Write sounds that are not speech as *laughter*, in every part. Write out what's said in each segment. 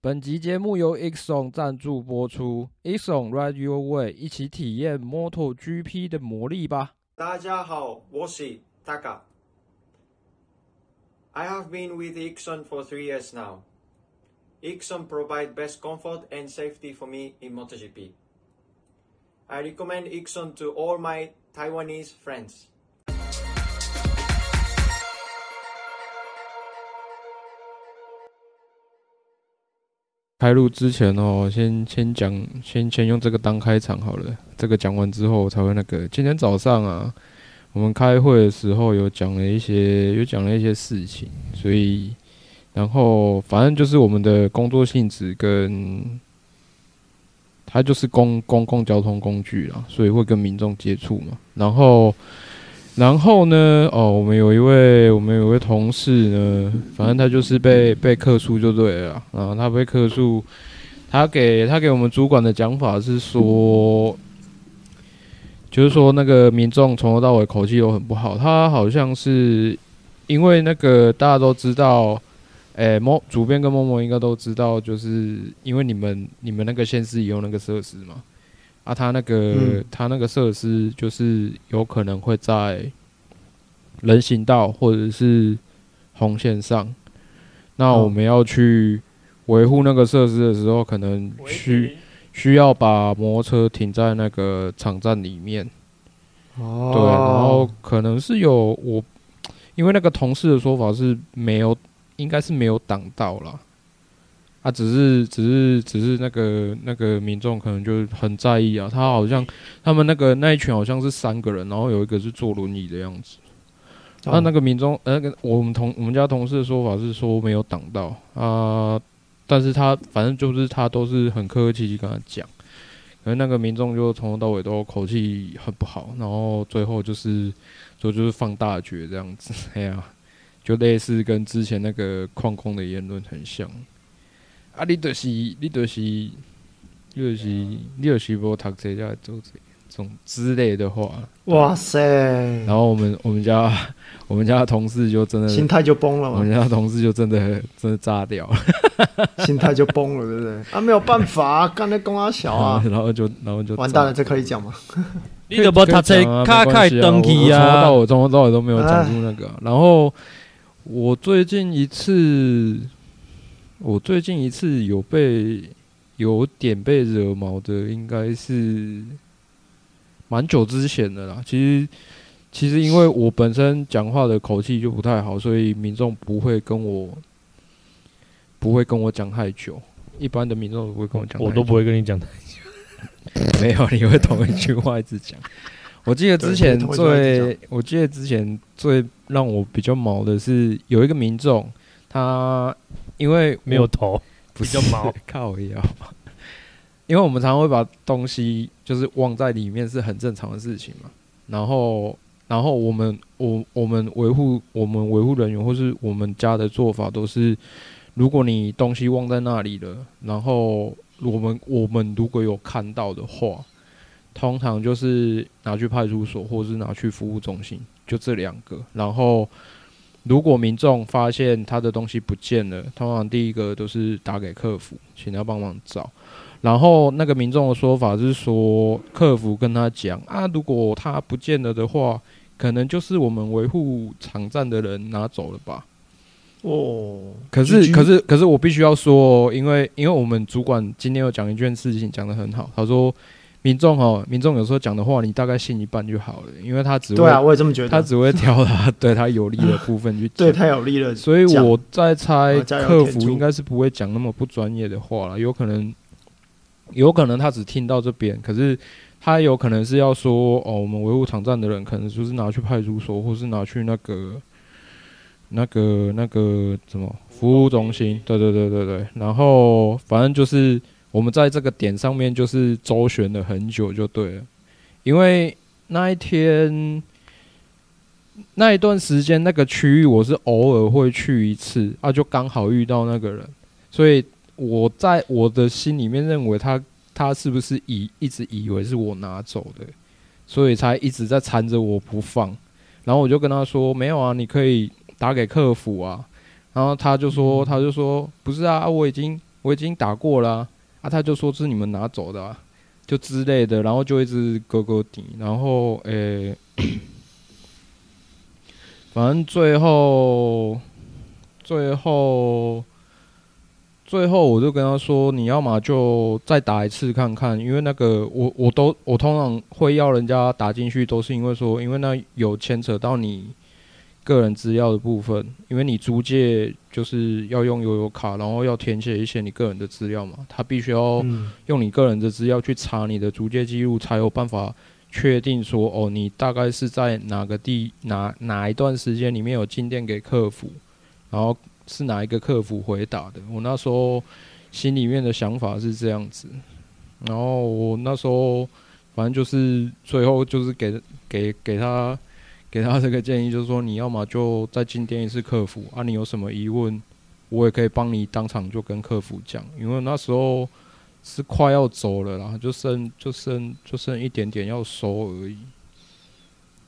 本集节目由 Exxon 赞助播出，Exxon Ride Your Way，一起体验 MotoGP 的魔力吧。大家好，我是 Taka。I have been with Exxon for three years now. Exxon provide best comfort and safety for me in MotoGP. I recommend Exxon to all my Taiwanese friends. 开录之前哦，先先讲，先先用这个当开场好了。这个讲完之后才会那个。今天早上啊，我们开会的时候有讲了一些，有讲了一些事情，所以然后反正就是我们的工作性质跟它就是公公共交通工具啦，所以会跟民众接触嘛，然后。然后呢？哦，我们有一位，我们有一位同事呢，反正他就是被被克诉就对了。然后他被克诉，他给他给我们主管的讲法是说，就是说那个民众从头到尾口气都很不好。他好像是因为那个大家都知道，诶，某主编跟某某应该都知道，就是因为你们你们那个县市也有那个设施嘛。啊，他那个、嗯、他那个设施就是有可能会在人行道或者是红线上，那我们要去维护那个设施的时候，可能需需要把摩托车停在那个场站里面。哦，对，然后可能是有我，因为那个同事的说法是没有，应该是没有挡到了。他、啊、只是，只是，只是那个那个民众可能就很在意啊。他好像他们那个那一群好像是三个人，然后有一个是坐轮椅的样子。那、啊、那个民众，那个我们同我们家同事的说法是说没有挡到啊，但是他反正就是他都是很客客气气跟他讲，可能那个民众就从头到尾都口气很不好，然后最后就是就就是放大绝这样子。*laughs* 哎呀，就类似跟之前那个矿工的言论很像。啊！你就是，你就是，你就是，你就是无读册才做这种之类的话。哇塞！然后我们我们家我们家的同事就真的心态就崩了嘛。我们家的同事就真的真的炸掉了，*laughs* 心态就崩了，对不对？啊，没有办法，刚才公阿小啊，*laughs* 然后就然后就完蛋了，这可以讲吗？*laughs* 你都无读册，卡开登记啊！从头到尾从头到尾都没有讲出那个。然后我最近一次。我最近一次有被有点被惹毛的，应该是蛮久之前的啦。其实，其实因为我本身讲话的口气就不太好，所以民众不会跟我不会跟我讲太久。一般的民众不会跟我讲，我都不会跟你讲太久。没有，你会同一句话一直讲。我记得之前最，我记得之前最让我比较毛的是有一个民众，他。因为没有头，比较毛，*laughs* 靠腰。因为我们常常会把东西就是忘在里面，是很正常的事情嘛。然后，然后我们我我们维护我们维护人员或是我们家的做法都是，如果你东西忘在那里了，然后我们我们如果有看到的话，通常就是拿去派出所或是拿去服务中心，就这两个。然后。如果民众发现他的东西不见了，通常第一个都是打给客服，请他帮忙找。然后那个民众的说法是说，客服跟他讲啊，如果他不见了的话，可能就是我们维护场站的人拿走了吧。哦，可是可是可是我必须要说，因为因为我们主管今天有讲一件事情，讲的很好，他说。民众哦，民众有时候讲的话，你大概信一半就好了，因为他只会对啊，我也这么觉得，他只会挑他 *laughs* 对他有利的部分去讲，对他有利的，所以我在猜客服应该是不会讲那么不专业的话了，有可能，有可能他只听到这边，可是他有可能是要说哦，我们维护场站的人可能就是拿去派出所，或是拿去那个那个那个什么服务中心，对对对对对，然后反正就是。我们在这个点上面就是周旋了很久，就对了。因为那一天那一段时间，那个区域我是偶尔会去一次啊，就刚好遇到那个人，所以我在我的心里面认为他他是不是以一直以为是我拿走的，所以才一直在缠着我不放。然后我就跟他说：“没有啊，你可以打给客服啊。”然后他就说：“他就说不是啊，我已经。”我已经打过了啊，啊他就说是你们拿走的啊，就之类的，然后就一直勾勾底，然后诶、欸，*coughs* 反正最后最后。最后我就跟他说：“你要么就再打一次看看，因为那个我我都我通常会要人家打进去，都是因为说，因为那有牵扯到你个人资料的部分，因为你租借就是要用悠游卡，然后要填写一些你个人的资料嘛，他必须要用你个人的资料去查你的租借记录，才有办法确定说，哦，你大概是在哪个地哪哪一段时间里面有进店给客服，然后。”是哪一个客服回答的？我那时候心里面的想法是这样子，然后我那时候反正就是最后就是给给给他给他这个建议，就是说你要么就再进店一次客服啊，你有什么疑问，我也可以帮你当场就跟客服讲，因为那时候是快要走了啦，就剩就剩就剩一点点要收而已，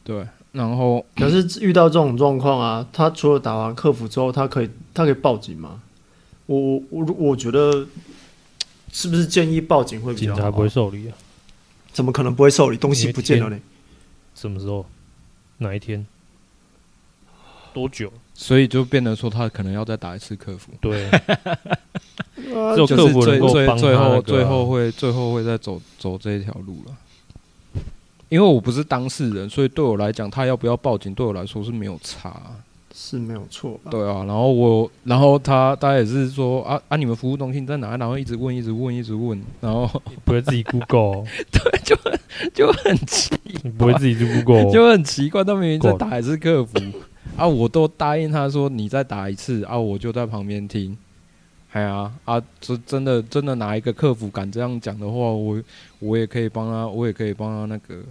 对。然后，可是遇到这种状况啊，他除了打完客服之后，他可以他可以报警吗？我我我我觉得是不是建议报警会比较好？警察不会受理啊？怎么可能不会受理？东西不见了呢？什么时候？哪一天？多久？所以就变得说他可能要再打一次客服。对，*laughs* 就客服最最最后最后会最后会再走走这一条路了。因为我不是当事人，所以对我来讲，他要不要报警，对我来说是没有差，是没有错。对啊，然后我，然后他，他也是说啊啊，你们服务中心在哪？然后一直问，一直问，一直问，然后不会自己 Google，*laughs* 对，就很就很奇，不会自己去 Google，就很奇怪。他明明在打一次客服啊，我都答应他说你再打一次啊，我就在旁边听。哎呀啊，这真的真的哪一个客服敢这样讲的话，我我也可以帮他，我也可以帮他那个。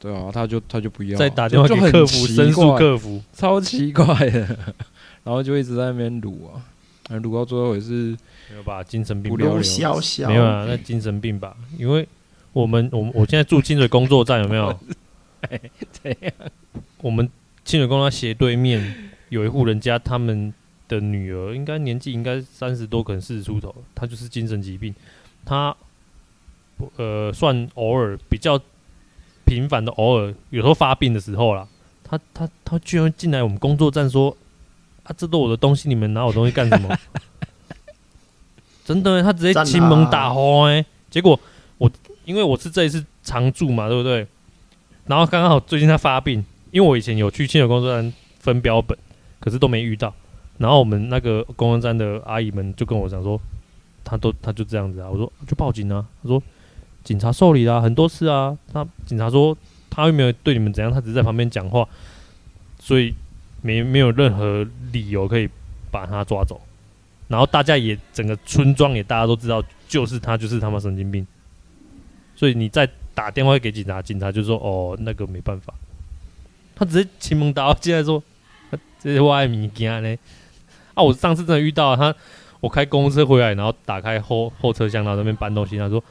对啊，他就他就不要再打电话给客服申诉客服，超奇怪的，*laughs* 然后就一直在那边撸啊，撸到最后也是没有吧？精神病不了了小小没有啊？那精神病吧？因为我们我我现在住清水工作站有没有？*laughs* 怎样？我们清水工作站斜对面有一户人家，他们的女儿应该年纪应该三十多，可能四十出头，她就是精神疾病，她呃算偶尔比较。频繁的偶尔，有时候发病的时候啦，她她她居然进来我们工作站说：“啊，这都我的东西，你们拿我东西干什么？”真的，他直接亲门打吼哎！结果我因为我是这一次常驻嘛，对不对？然后刚刚好最近他发病，因为我以前有去亲友工作站分标本，可是都没遇到。然后我们那个公安站的阿姨们就跟我讲说：“他都他就这样子啊。”我说：“就报警啊！”他说。警察受理啦、很多次啊。他警察说他又没有对你们怎样，他只是在旁边讲话，所以没没有任何理由可以把他抓走。然后大家也整个村庄也大家都知道，就是他就是他妈神经病。所以你再打电话给警察，警察就说哦那个没办法。他直接亲蒙刀进来说，这是我爱物件呢。啊，我上次真的遇到他，我开公车回来，然后打开后后车厢，然后那边搬东西，他说。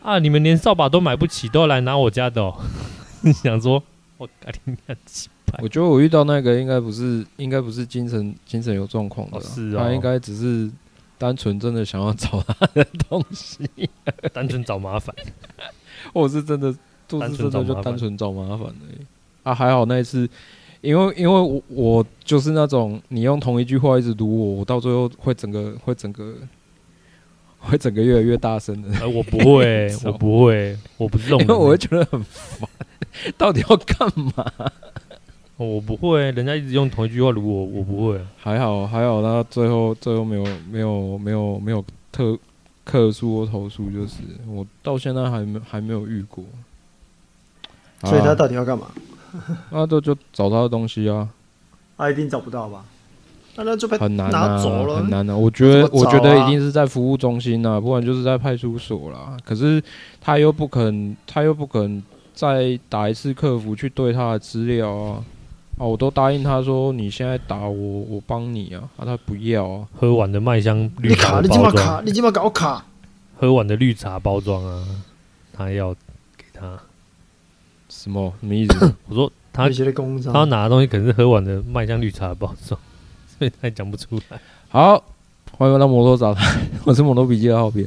啊！你们连扫把都买不起，都要来拿我家的哦。*laughs* 你想说，我赶紧很奇怪。我觉得我遇到那个应该不是，应该不是精神精神有状况的，是啊，他应该只是单纯真的想要找他的东西，*laughs* 单纯找麻烦。我是真的，就是真的就单纯找麻烦的。啊，还好那一次，因为因为我我就是那种你用同一句话一直读我，我到最后会整个会整个。会整个越来越大声的。呃，我不会，*laughs* 我不会，我不是这种，因为我会觉得很烦。*laughs* 到底要干嘛？我不会，人家一直用同一句话如我，我不会。还好，还好，他最后最后没有没有没有没有特客诉或投诉，就是我到现在还没还没有遇过。所以他到底要干嘛？*laughs* 那就就找他的东西啊。他一定找不到吧？那那就被很难拿走了，很难啊！我觉得，啊、我觉得一定是在服务中心呐，不然就是在派出所啦。可是他又不肯，他又不肯再打一次客服去对他的资料啊！啊，我都答应他说，你现在打我，我帮你啊！啊，他不要啊！喝完的麦香绿茶包装，你今晚卡，你今晚搞卡。喝完的绿茶包装啊，他要给他什么什么意思？*coughs* 我说他他拿的东西可能是喝完的麦香绿茶包装。*laughs* 所以他也讲不出来。好，欢迎来到摩托找他，*laughs* 我是摩托笔记的浩编。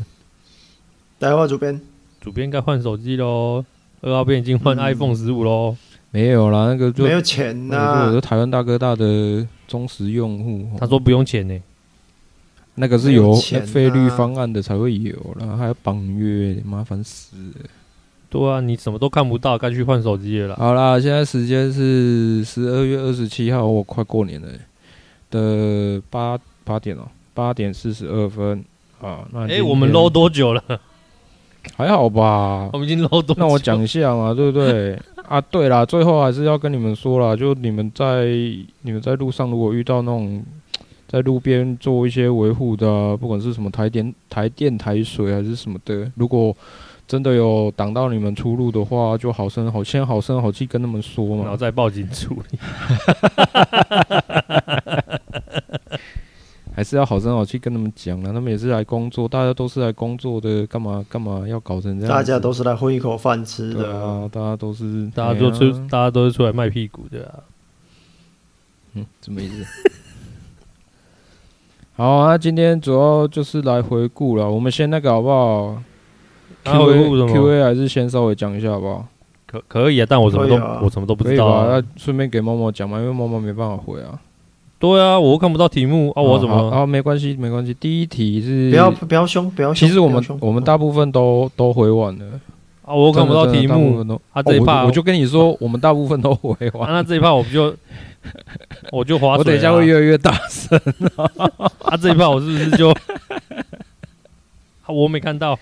大家好，主编，主编该换手机喽，二号边已经换 iPhone 十五喽。没有啦，那个就没有钱呐、啊。我是台湾大哥大的忠实用户，他说不用钱呢、欸。那个是有费率方案的才会有啦，还要绑约，麻烦死了。对啊，你什么都看不到，该去换手机了啦。好啦，现在时间是十二月二十七号，我快过年了的八八点哦、喔，八点四十二分啊。那哎、欸，我们捞多久了？还好吧，我们已经捞多久。那我讲一下嘛，对不对？*laughs* 啊，对啦，最后还是要跟你们说啦，就你们在你们在路上如果遇到那种在路边做一些维护的、啊，不管是什么台电、台电、台水还是什么的，如果真的有挡到你们出路的话，就好声好先好声好气跟他们说嘛，然后再报警处理。*laughs* 还是要好声好气跟他们讲了，他们也是来工作，大家都是来工作的，干嘛干嘛要搞成这样？大家都是来混一口饭吃的啊，大家都是，大家都出，大家都是出来卖屁股的啊。嗯，什么意思？*laughs* 好，那今天主要就是来回顾了，我们先那个好不好？回顾什么？Q A 还是先稍微讲一下好不好？可可以啊，但我什么都、啊、我什么都不知道啊。那顺便给猫猫讲嘛，因为猫猫没办法回啊。对啊，我看不到题目啊，我怎么？啊，啊没关系，没关系。第一题是不要不要凶，不要凶。其实我们我们大部分都都回完了啊，我看不到题目。啊，这一趴、哦、我，就跟你说，我们大部分都回完。啊、那这一趴我不就 *laughs* 我就滑。我等一下会越来越大声。*laughs* 啊，这一趴我是不是就？*laughs* 我没看到。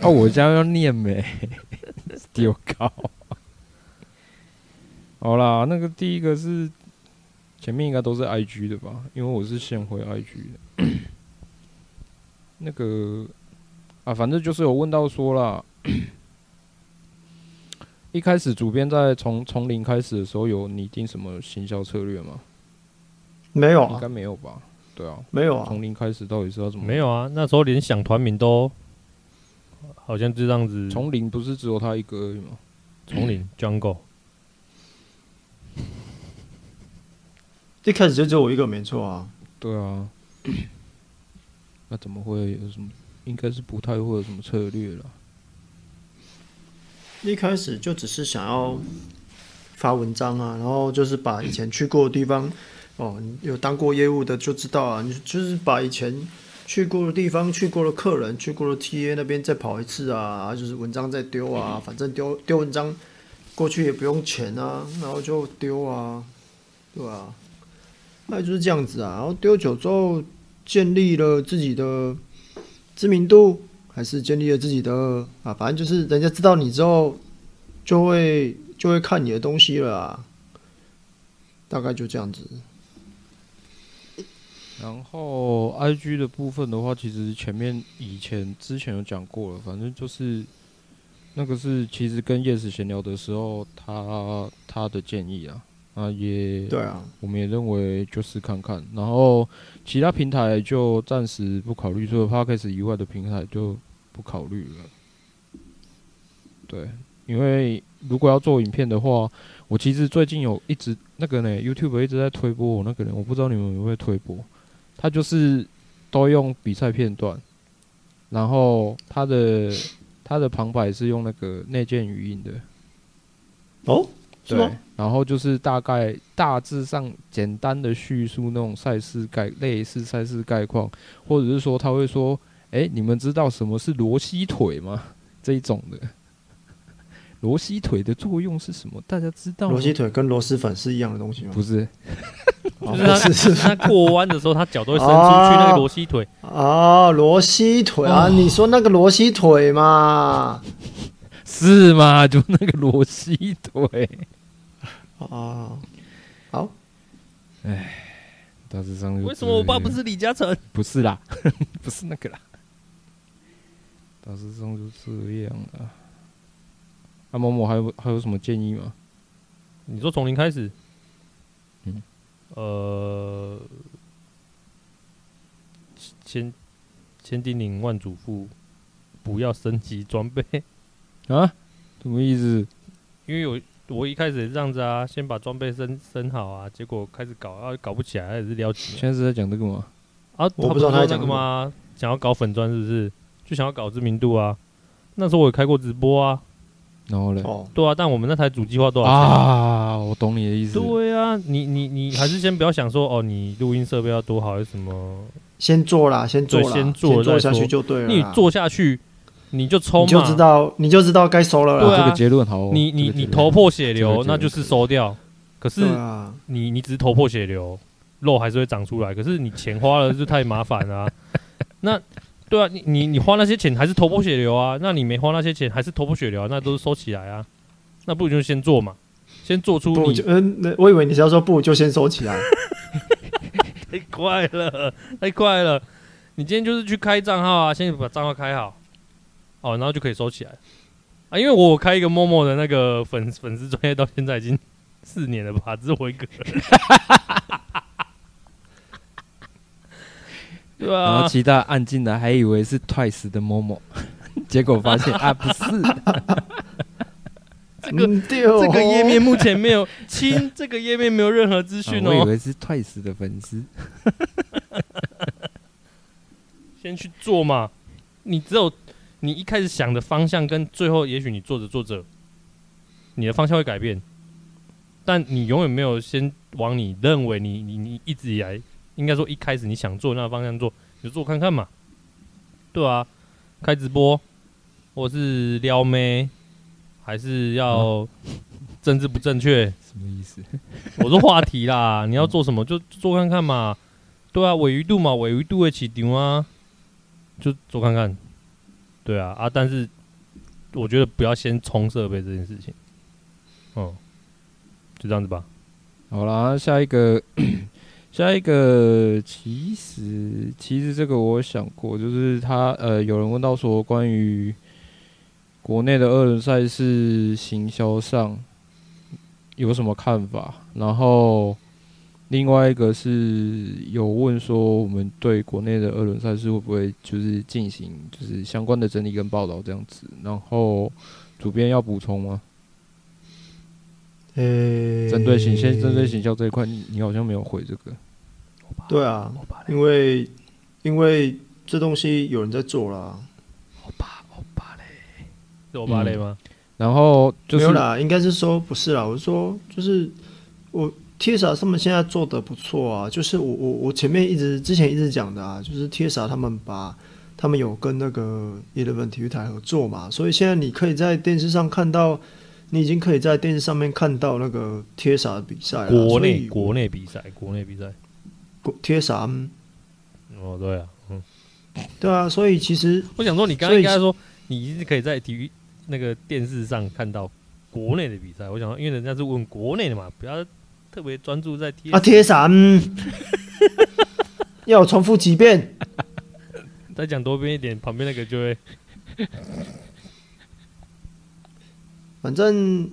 啊，我家要念没？丢 *laughs* 高。好啦，那个第一个是前面应该都是 IG 的吧？因为我是先回 IG 的。那个啊，反正就是有问到说啦，一开始主编在从从零开始的时候有拟定什么行销策略吗？没有、啊，应该没有吧？对啊，没有啊。从零开始到底是要怎么？没有啊，那时候连想团名都。好像就这样子。丛林不是只有他一个而已吗？丛林 *clears throat* Jungle，一开始就只有我一个，没错啊。对啊。那怎么会有什么？应该是不太会有什么策略了。一开始就只是想要发文章啊，然后就是把以前去过的地方，哦，有当过业务的就知道啊，你就是把以前。去过的地方，去过的客人，去过的 TA 那边再跑一次啊，就是文章再丢啊，反正丢丢文章过去也不用钱啊，然后就丢啊，对啊，那就是这样子啊，然后丢久之后建立了自己的知名度，还是建立了自己的啊，反正就是人家知道你之后就会就会看你的东西了啊，大概就这样子。然后，I G 的部分的话，其实前面以前之前有讲过了，反正就是那个是其实跟 Yes 闲聊的时候，他他的建议啊，啊也对啊，我们也认为就是看看，然后其他平台就暂时不考虑，除了 Podcast 以外的平台就不考虑了。对，因为如果要做影片的话，我其实最近有一直那个呢，YouTube 一直在推播我那个人，我不知道你们有没有推播。他就是都用比赛片段，然后他的他的旁白是用那个内建语音的。哦，对，然后就是大概大致上简单的叙述那种赛事概类似赛事概况，或者是说他会说：“哎，你们知道什么是螺丝腿吗？”这一种的。螺蛳腿的作用是什么？大家知道吗？螺蛳腿跟螺蛳粉是一样的东西吗？不是，就是他是他过弯的时候，他脚都会伸出去那个罗西腿。哦，罗西腿啊！你说那个罗西腿嘛？是吗？就那个罗西腿。哦，好。哎，大致上为什么我爸不是李嘉诚？不是啦，*laughs* 不是那个啦。大致上就这样了。那某某还有还有什么建议吗？你说从零开始？嗯，呃，千千叮咛万嘱咐，不要升级装备 *laughs* 啊？什么意思？因为我我一开始也这样子啊，先把装备升升好啊，结果开始搞啊，搞不起来，还是撩起。现在是在讲这个吗？啊，我不知道他在讲什么个吗？想要搞粉砖是不是？就想要搞知名度啊。那时候我也开过直播啊，然后嘞，哦，对啊，但我们那台主机花多少钱？啊，我懂你的意思。对啊，你你你还是先不要想说哦，你录音设备要多好，还是什么？先做啦，先做啦，先做做下去就对了。你做下去，你就抽嘛，你就知道，你就知道该收了啦。对啊这个结论好哦。你你你头破血流，那就是收掉。可是你你只是头破血流，肉还是会长出来。可是你钱花了就太麻烦了啊、*laughs* 那对啊，你你你花那些钱还是头破血流啊？那你没花那些钱还是头破血流、啊，那都是收起来啊。那不如就先做嘛，先做出你就嗯，那我以为你是要说不如就先收起来。*laughs* 太快了，太快了！你今天就是去开账号啊，先把账号开好，哦，然后就可以收起来啊。因为我开一个 Momo 的那个粉粉丝专业到现在已经四年了吧，只是我一个人。对然后啊，其他按进来，还以为是 Twice 的 Momo，*laughs* 结果发现啊不是，这个嗯对哦这个页面目前没有亲，这个页面没有任何资啊讯哦。我以为是 Twice 的粉丝。*laughs* 先去做嘛，你只有你一开始想的方向跟最后，也许你做着做着，你的方向会改变，但你永远没有先往你认为你你你一直以来应该说一开始你想做那个方向做，你就做看看嘛，对啊，开直播，或是撩妹，还是要政治不正确？什么意思？我说话题啦，*laughs* 你要做什么就就做看看嘛，对啊，尾鱼度嘛，尾鱼度会起场啊，就做看看，对啊啊，但是我觉得不要先冲设备这件事情，嗯，就这样子吧。好啦，下一个，下一个，其实其实这个我想过，就是他呃，有人问到说关于国内的二轮赛事行销上有什么看法，然后另外一个是有问说我们对国内的二轮赛事会不会就是进行就是相关的整理跟报道这样子，然后主编要补充吗？诶，针对行先针对行销这一块，你你好像没有回这个。对啊，因为因为这东西有人在做啦，是我芭蕾吗？然后就是没有啦，应该是说不是啦，我是说就是我 TSA 他们现在做的不错啊，就是我我我前面一直之前一直讲的啊，就是 TSA 他们把他们有跟那个 Eleven 体育台合作嘛，所以现在你可以在电视上看到，你已经可以在电视上面看到那个 TSA 的比赛了，国内国内比赛，国内比赛。国 TSA 嗯哦，对啊，嗯，对啊，所以其实我想说，你刚所以刚应该说你一直可以在体育那个电视上看到国内的比赛。我想说，因为人家是问国内的嘛，不要特别专注在 T 啊 TSA 嗯 *laughs* 要重复几遍。再讲多遍一点，旁边那个就会反正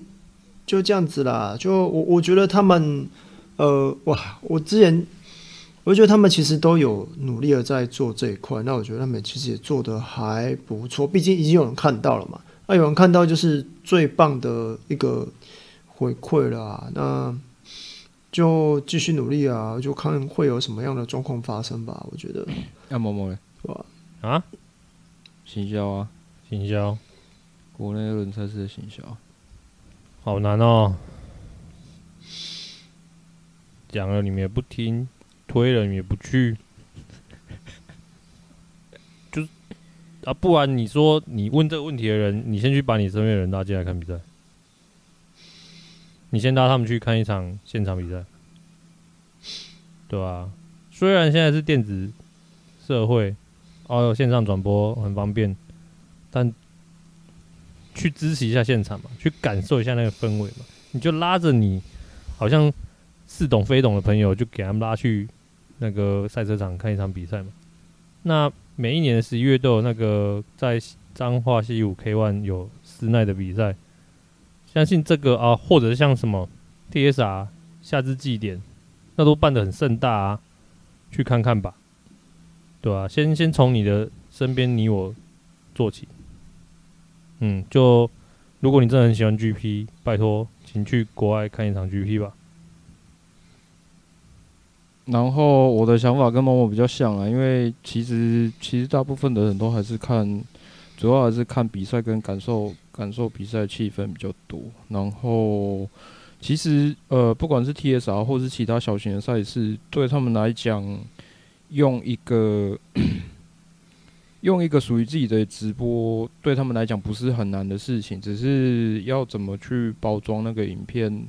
就这样子啦。就我我觉得他们，呃，哇，我之前我觉得他们其实都有努力的在做这一块。那我觉得他们其实也做的还不错，毕竟已经有人看到了嘛。那有人看到就是最棒的一个回馈了啊。那就继续努力啊，就看会有什么样的状况发生吧。我觉得，要某某嘞，哇，啊，行销啊，行销国内二轮赛事的行销。好难哦。讲了你们也不听，推了也不去，就是啊，不然你说你问这个问题的人，你先去把你身边的人拉进来看比赛，你先拉他们去看一场现场比赛，对吧、虽然现在是电子社会，哦，线上转播很方便，但去支持一下现场嘛，去感受一下那个氛围嘛，你就拉着你好像似懂非懂的朋友，就给他们拉去那个赛车场看一场比赛嘛。那每一年的十一月都有那个在彰化西武 K One 有室内的比赛，相信这个啊，或者像什么 TSR 夏至祭典，那都办得很盛大啊，去看看吧，对吧、先先从你的身边你我做起，嗯，就如果你真的很喜欢 GP，拜托，请去国外看一场 GP 吧。然后我的想法跟某某比较像啊，因为其实其实大部分的人都还是看，主要还是看比赛跟感受感受比赛气氛比较多。然后其实呃，不管是 TSR 或是其他小型的赛事，对他们来讲，用一个 *coughs* 用一个属于自己的直播，对他们来讲不是很难的事情，只是要怎么去包装那个影片。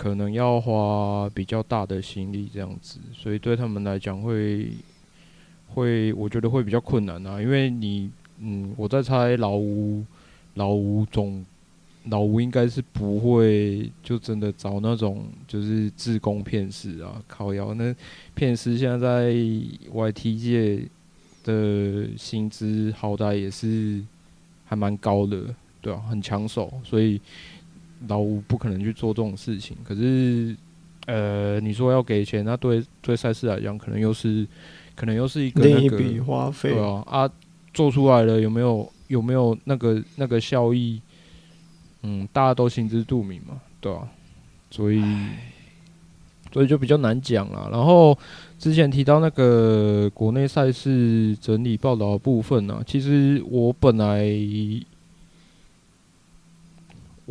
可能要花比较大的心力这样子，所以对他们来讲会会，我觉得会比较困难啊。因为你，嗯，我在猜老吴，老吴总，老吴应该是不会就真的找那种就是自工骗师啊，靠腰那骗师现在在 YT 界的薪资好歹也是还蛮高的，对啊，很抢手，所以。老吴不可能去做这种事情，可是，呃，你说要给钱，那对对赛事来讲，可能又是，可能又是一个、那个、另一笔花费，对啊，啊，做出来了有没有有没有那个那个效益？嗯，大家都心知肚明嘛，对啊，所以所以就比较难讲了。然后之前提到那个国内赛事整理报道的部分呢、啊，其实我本来。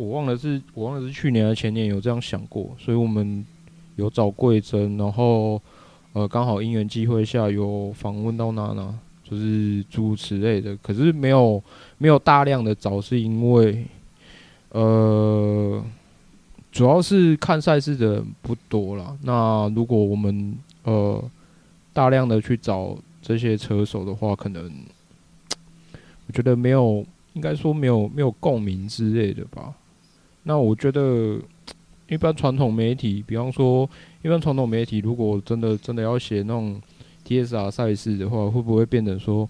我忘了是，我忘了是去年还是前年有这样想过，所以我们有找桂珍，然后呃刚好因缘际会下有访问到娜娜，就是诸如此类的，可是没有没有大量的找，是因为呃主要是看赛事的人不多啦。那如果我们呃大量的去找这些车手的话，可能我觉得没有，应该说没有没有共鸣之类的吧。那我觉得，一般传统媒体，比方说，一般传统媒体，如果真的真的要写那种 TSR 赛事的话，会不会变成说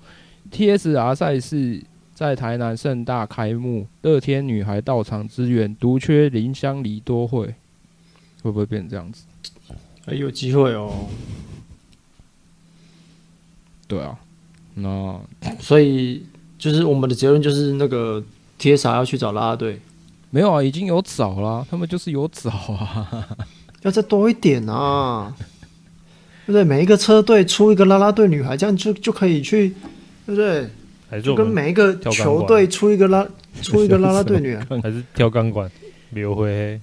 ，TSR 赛事在台南盛大开幕，乐天女孩到场支援，独缺林香梨多会，会不会变成这样子？还有机会哦。对啊，那所以就是我们的结论就是，那个 TSR 要去找拉拉队。没有啊，已经有找了，他们就是有找啊，*laughs* 要再多一点啊，对不对？每一个车队出一个啦啦队女孩，这样就就可以去，对不对？就跟每一个球队出一个拉，出一个啦啦队女孩，*laughs* 还是跳钢管、刘辉、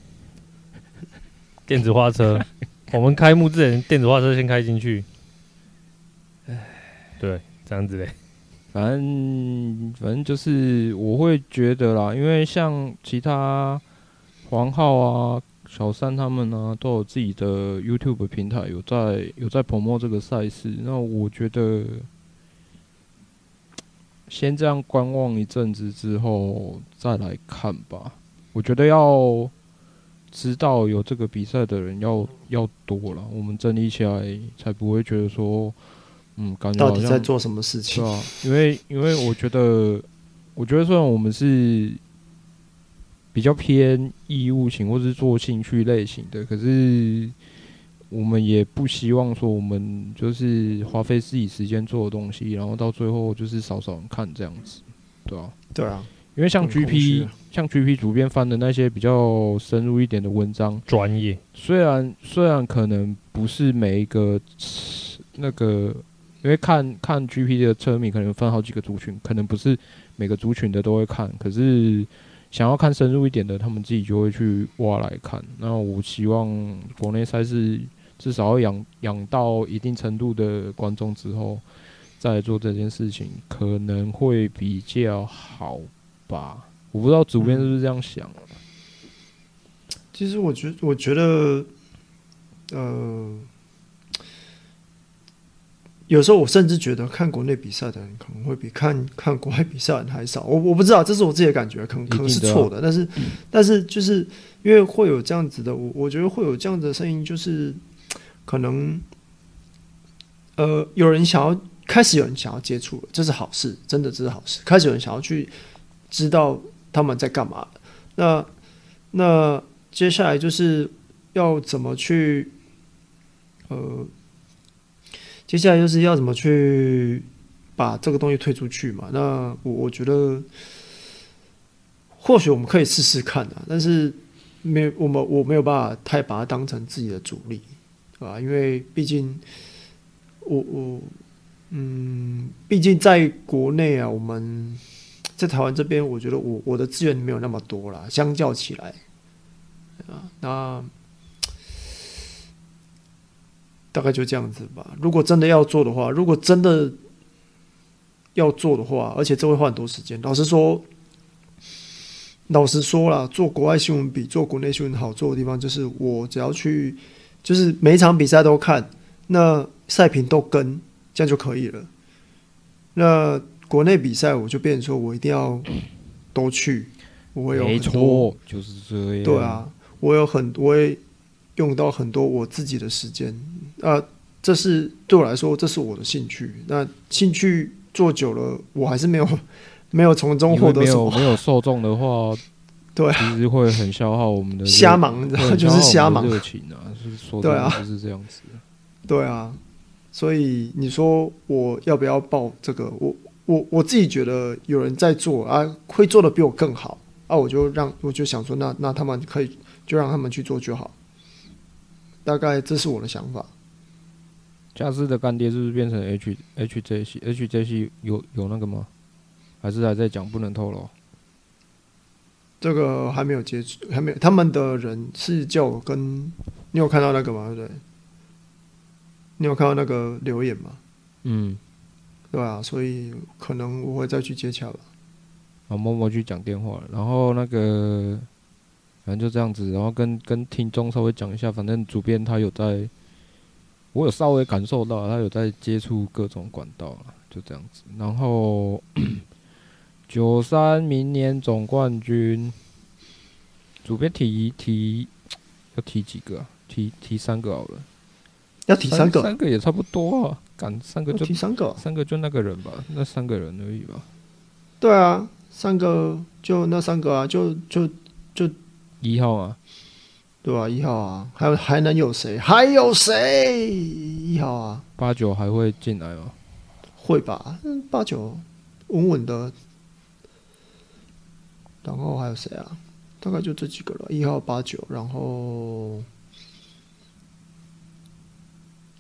电子花车。*laughs* 我们开幕之前，电子花车先开进去，对，这样子嘞。反正反正就是我会觉得啦，因为像其他黄浩啊、小三他们呢、都有自己的 YouTube 平台，有在有在 promo 这个赛事。那我觉得先这样观望一阵子之后再来看吧。我觉得要知道有这个比赛的人要要多了，我们整理起来才不会觉得说。嗯，感觉到底在做什么事情？对啊，因为因为我觉得，我觉得虽然我们是比较偏义务型或是做兴趣类型的，可是我们也不希望说我们就是花费自己时间做的东西，然后到最后就是少少人看这样子，对啊，对啊，因为像 GP 像 GP 主编翻的那些比较深入一点的文章，专业，虽然虽然可能不是每一个那个。因为看看 GP 的车迷可能分好几个族群，可能不是每个族群的都会看。可是想要看深入一点的，他们自己就会去挖来看。那我希望国内赛事至少要养养到一定程度的观众之后，再做这件事情，可能会比较好吧？我不知道主编是不是这样想。其实我觉我觉得，呃。有时候我甚至觉得看国内比赛的人可能会比看看国外比赛的人还少。我我不知道，这是我自己的感觉，可能可能是错的。但是，但是就是因为会有这样子的，我我觉得会有这样子的声音，就是可能呃，有人想要开始有人想要接触了，这是好事，真的这是好事。开始有人想要去知道他们在干嘛。那那接下来就是要怎么去呃。接下来就是要怎么去把这个东西推出去嘛？那我我觉得，或许我们可以试试看啊，但是没我们我没有办法太把它当成自己的主力。啊，因为毕竟我我嗯，毕竟在国内啊，我们在台湾这边，我觉得我我的资源没有那么多啦，相较起来啊，那大概就这样子吧。如果真的要做的话，如果真的要做的话，而且这会花很多时间。老实说。老实说啦，做国外新闻比做国内新闻好做的地方，就是我只要去，就是每一场比赛都看，那赛评都跟，这样就可以了。那国内比赛我就变成说我一定要都去，我会有没错，就是这样。对啊，我有很，我会用到很多我自己的时间啊，这是对我来说，这是我的兴趣。那兴趣做久了，我还是没有。*laughs* 没有从中获得什么，没有没有受众的话，*laughs* 对，其实会很消耗我们的瞎忙，你知道就是瞎忙热情啊，是说对啊，就是这样子，对啊，所以你说我要不要报这个？我我我自己觉得有人在做啊，会做的比我更好啊，我就让我就想说，那那他们可以就让他们去做就好，大概这是我的想法。嘉士的干爹是不是变成 H H J C H J C 有有那个吗？还是还在讲，不能透露。这个还没有接触，还没有。他们的人是叫我跟，你有看到那个吗？对不对？你有看到那个留言吗？嗯，对啊，所以可能我会再去接洽吧。啊，默默去讲电话，然后那个，反正就这样子，然后跟跟听众稍微讲一下，反正主编他有在，我有稍微感受到他有在接触各种管道了，就这样子，然后。*coughs* 九三明年总冠军，主编提提要提几个啊？提提三个好了。要提三个，三个也差不多啊。赶三个就提三个，三个就那个人吧，那三个人而已吧。对啊，三个就那三个啊，就就就一号啊，对啊，一号啊，还有还能有谁？还有谁？一号啊，八九还会进来吗？会吧，嗯，八九稳稳的。然后还有谁啊？大概就这几个了，一号、八九，然后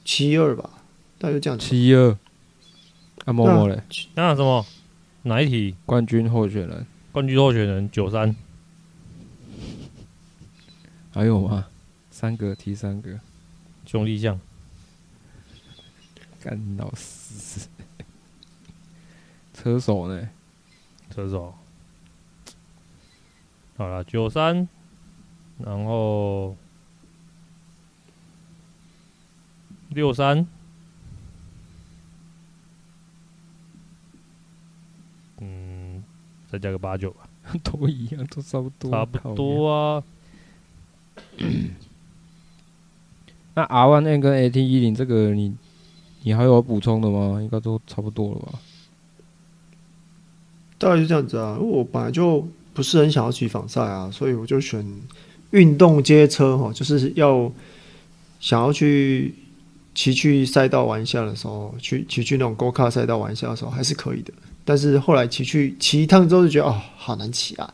七二吧，大概就这样子。七二，啊，默默嘞？那什么？哪一题？冠军候选人？冠军候选人九三。还有吗？三个，提三个。兄弟象。干老师。*laughs* 车手呢？车手。好了，九三，然后六三，嗯，再加个八九吧，*laughs* 都一样，都差不多，差不多啊。那 R One N 跟 AT 一零这个你，你还有要补充的吗？应该都差不多了吧？大概就这样子啊，我本来就。不是很想要骑仿赛啊，所以我就选运动街车哈，就是要想要去骑去赛道玩一下的时候，去骑去那种 Go Kart 赛道玩一下的时候还是可以的。但是后来骑去骑一趟之后就觉得哦，好难骑啊，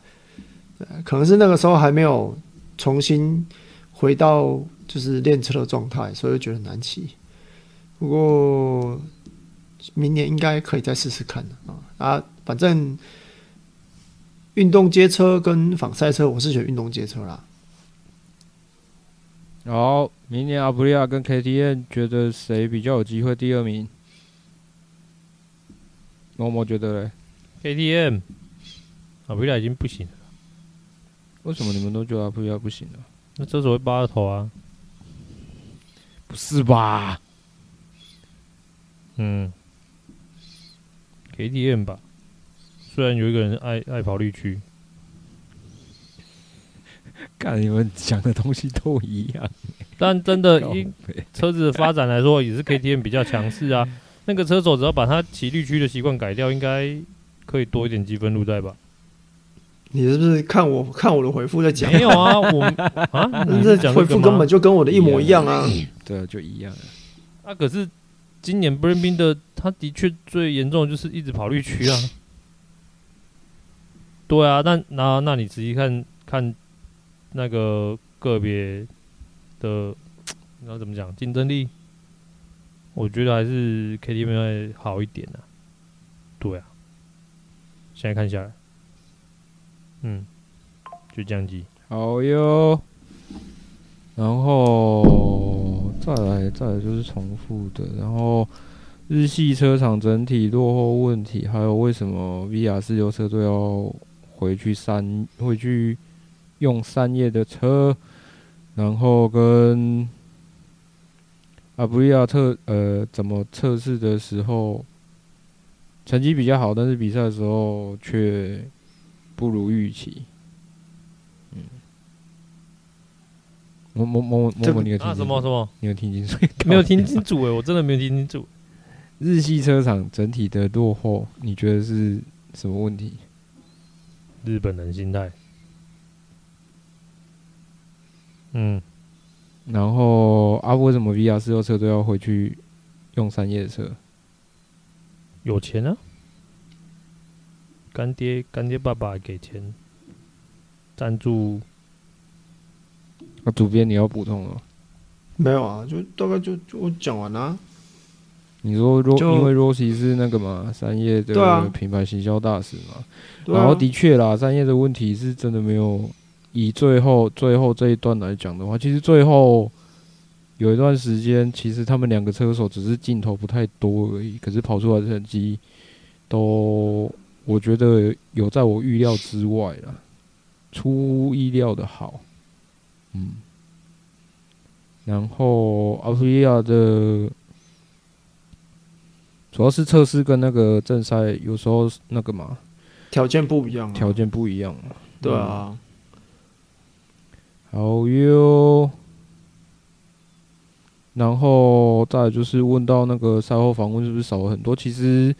可能是那个时候还没有重新回到就是练车的状态，所以就觉得难骑。不过明年应该可以再试试看啊啊，反正。运动街车跟仿赛车，我是选运动街车啦。好，明年阿普利亚跟 KTM 觉得谁比较有机会第二名？某某觉得嘞，KTM，阿普利亚已经不行了。为什么你们都觉得阿普利亚不行呢？那车手会扒头啊？不是吧？嗯，KTM 吧。虽然有一个人爱爱跑绿区，*laughs* 看你们讲的东西都一样，但真的 *laughs* 以车子的发展来说，也是 KTM 比较强势啊。*laughs* 那个车手只要把他骑绿区的习惯改掉，应该可以多一点积分入袋吧？你是不是看我看我的回复在讲？没有啊，我啊，*laughs* 这讲回复根本就跟我的一模一样啊。对，就一样。啊，可是今年 Brabin 的他的确最严重的就是一直跑绿区啊。对啊，那那那你仔细看看那个个别的你要怎么讲竞争力？我觉得还是 KTM 会好一点的、啊。对啊，现在看下来，嗯，就降级。好哟。然后再来，再来就是重复的。然后日系车厂整体落后问题，还有为什么 VR46 车队要回去三，回去用三叶的车？然后跟阿布利亚特呃怎么测试的时候成绩比较好，但是比赛的时候却不如预期。嗯，某某某某某，你有听？什么什么？你有听清楚？没有听清楚哎，我真的没有听清楚。日系车厂整体的落后，你觉得是什么问题？日本人心态。嗯，然后啊，为什么 VR 四六车都要回去用三叶车？有钱啊，干爹干爹爸爸给钱赞助。那、啊、主编你要补充了？没有啊，就大概就就我讲完了、啊。你说若因为 Rossi 是那个嘛，三叶的品牌行销大使嘛，啊、然后的确啦，三叶的问题是真的没有。以最后最后这一段来讲的话，其实最后有一段时间，其实他们两个车手只是镜头不太多而已，可是跑出来的成绩都我觉得有在我预料之外了，出乎意料的好，嗯。然后阿普利亚的主要是测试跟那个正赛有时候那个嘛，条件不一样，条件不一样，对啊。好哟，然后再就是问到那个赛后访问是不是少了很多？其实，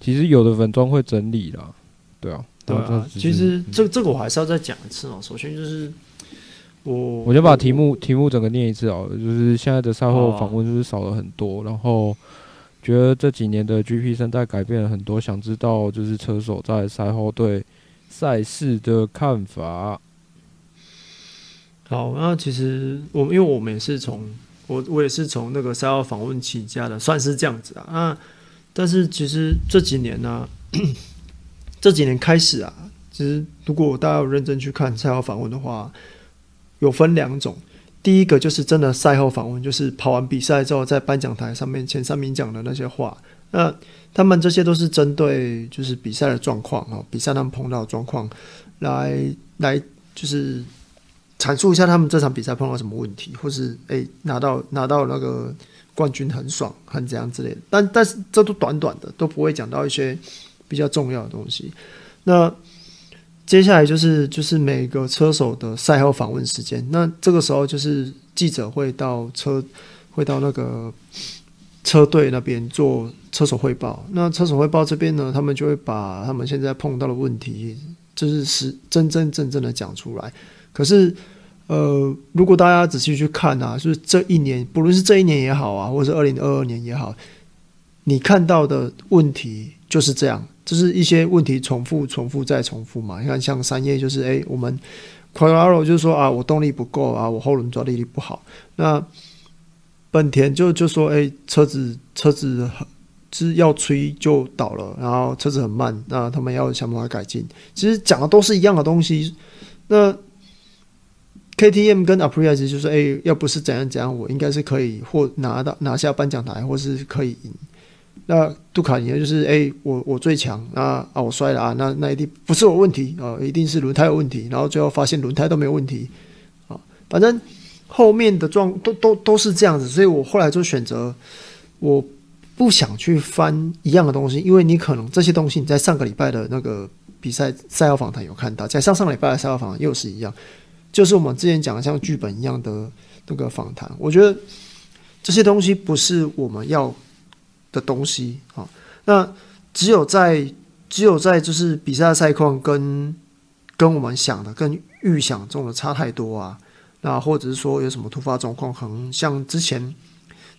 其实有的粉专会整理啦，对啊，对啊。其实这这个我还是要再讲一次哦。首先就是我，我就把题目题目整个念一次好了。就是现在的赛后访问就是少了很多？然后觉得这几年的 GP 生态改变了很多，想知道就是车手在赛后对赛事的看法。好，那其实我因为我们也是从我我也是从那个赛后访问起家的，算是这样子啊。那但是其实这几年呢、*clears throat* 这几年开始啊，其实如果大家有认真去看赛后访问的话，有分两种。第一个就是真的赛后访问，就是跑完比赛之后在颁奖台上面前三名讲的那些话。那他们这些都是针对就是比赛的状况啊，比赛他们碰到的状况来来就是。阐述一下他们这场比赛碰到什么问题，或是诶、拿到拿到那个冠军很爽，很怎样之类的。但但是这都短短的，都不会讲到一些比较重要的东西。那接下来就是就是每个车手的赛后访问时间。那这个时候就是记者会到车会到那个车队那边做车手汇报。那车手汇报这边呢，他们就会把他们现在碰到的问题，就是是真真正正的讲出来。可是，呃，如果大家仔细去看啊，就是这一年，不论是这一年也好啊，或者是二零二二年也好，你看到的问题就是这样，就是一些问题重复、重复再重复嘛。你看，像三叶就是，哎，我们 Quararo 就是说啊，我动力不够啊，我后轮抓地力不好。那本田就就说，哎，车子车子是要催就倒了，然后车子很慢，那他们要想办法改进。其实讲的都是一样的东西，那。KTM 跟 Aprilia 就是，哎、要不是怎样怎样，我应该是可以或拿到拿下颁奖台，或是可以赢。那杜卡迪就是，哎、我我最强，那啊我摔了啊，那那一定不是我问题啊，一定是轮胎有问题。然后最后发现轮胎都没有问题，啊，反正后面的状都都都是这样子，所以我后来就选择我不想去翻一样的东西，因为你可能这些东西你在上个礼拜的那个比赛赛后访谈有看到，在上上礼拜的赛后访谈又是一样。就是我们之前讲的像剧本一样的那个访谈，我觉得这些东西不是我们要的东西啊。那只有在只有在就是比赛的赛况跟跟我们想的、跟预想中的差太多啊，那或者是说有什么突发状况，可能像之前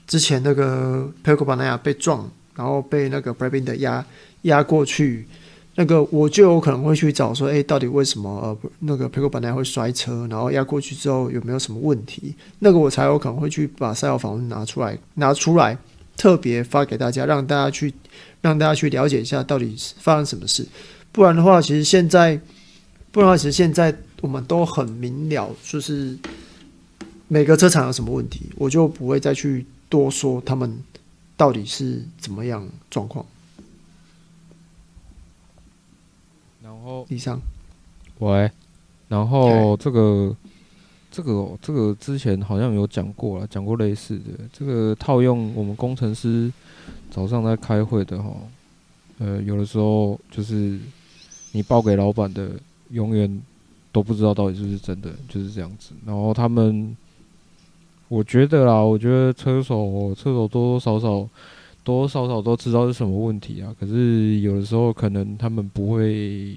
之前那个佩科巴纳亚被撞，然后被那个 Brabin 的压压过去，那个我就有可能会去找说，哎、到底为什么呃那个 Pecco 本来会摔车，然后压过去之后有没有什么问题？那个我才有可能会去把赛后访问拿出来，拿出来特别发给大家，让大家去让大家去了解一下到底发生什么事。不然的话，其实现在，不然的话，其实现在我们都很明了，就是每个车厂有什么问题，我就不会再去多说他们到底是怎么样状况。然后以上，喂，然后这个这个这个之前好像有讲过了，讲过类似的。这个套用我们工程师早上在开会的哈，呃，有的时候就是你报给老板的，永远都不知道到底是不是真的，就是这样子。然后他们，我觉得啦，我觉得车手车手多多少少多多少少都知道是什么问题啊，可是有的时候可能他们不会。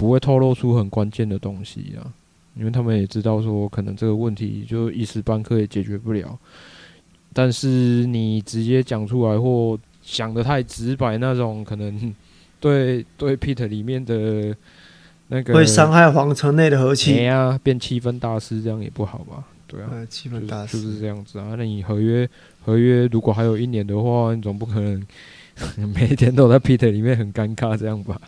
不会透露出很关键的东西啊，因为他们也知道说，可能这个问题就一时半刻也解决不了。但是你直接讲出来或想的太直白那种，可能对对 Pete 里面的那个会伤害皇城内的和气。哎呀，变气氛大师这样也不好吧？对啊，气氛大师就是这样子啊。那你合约合约如果还有一年的话，你总不可能 *laughs* 每天都在 Pete 里面很尴尬这样吧？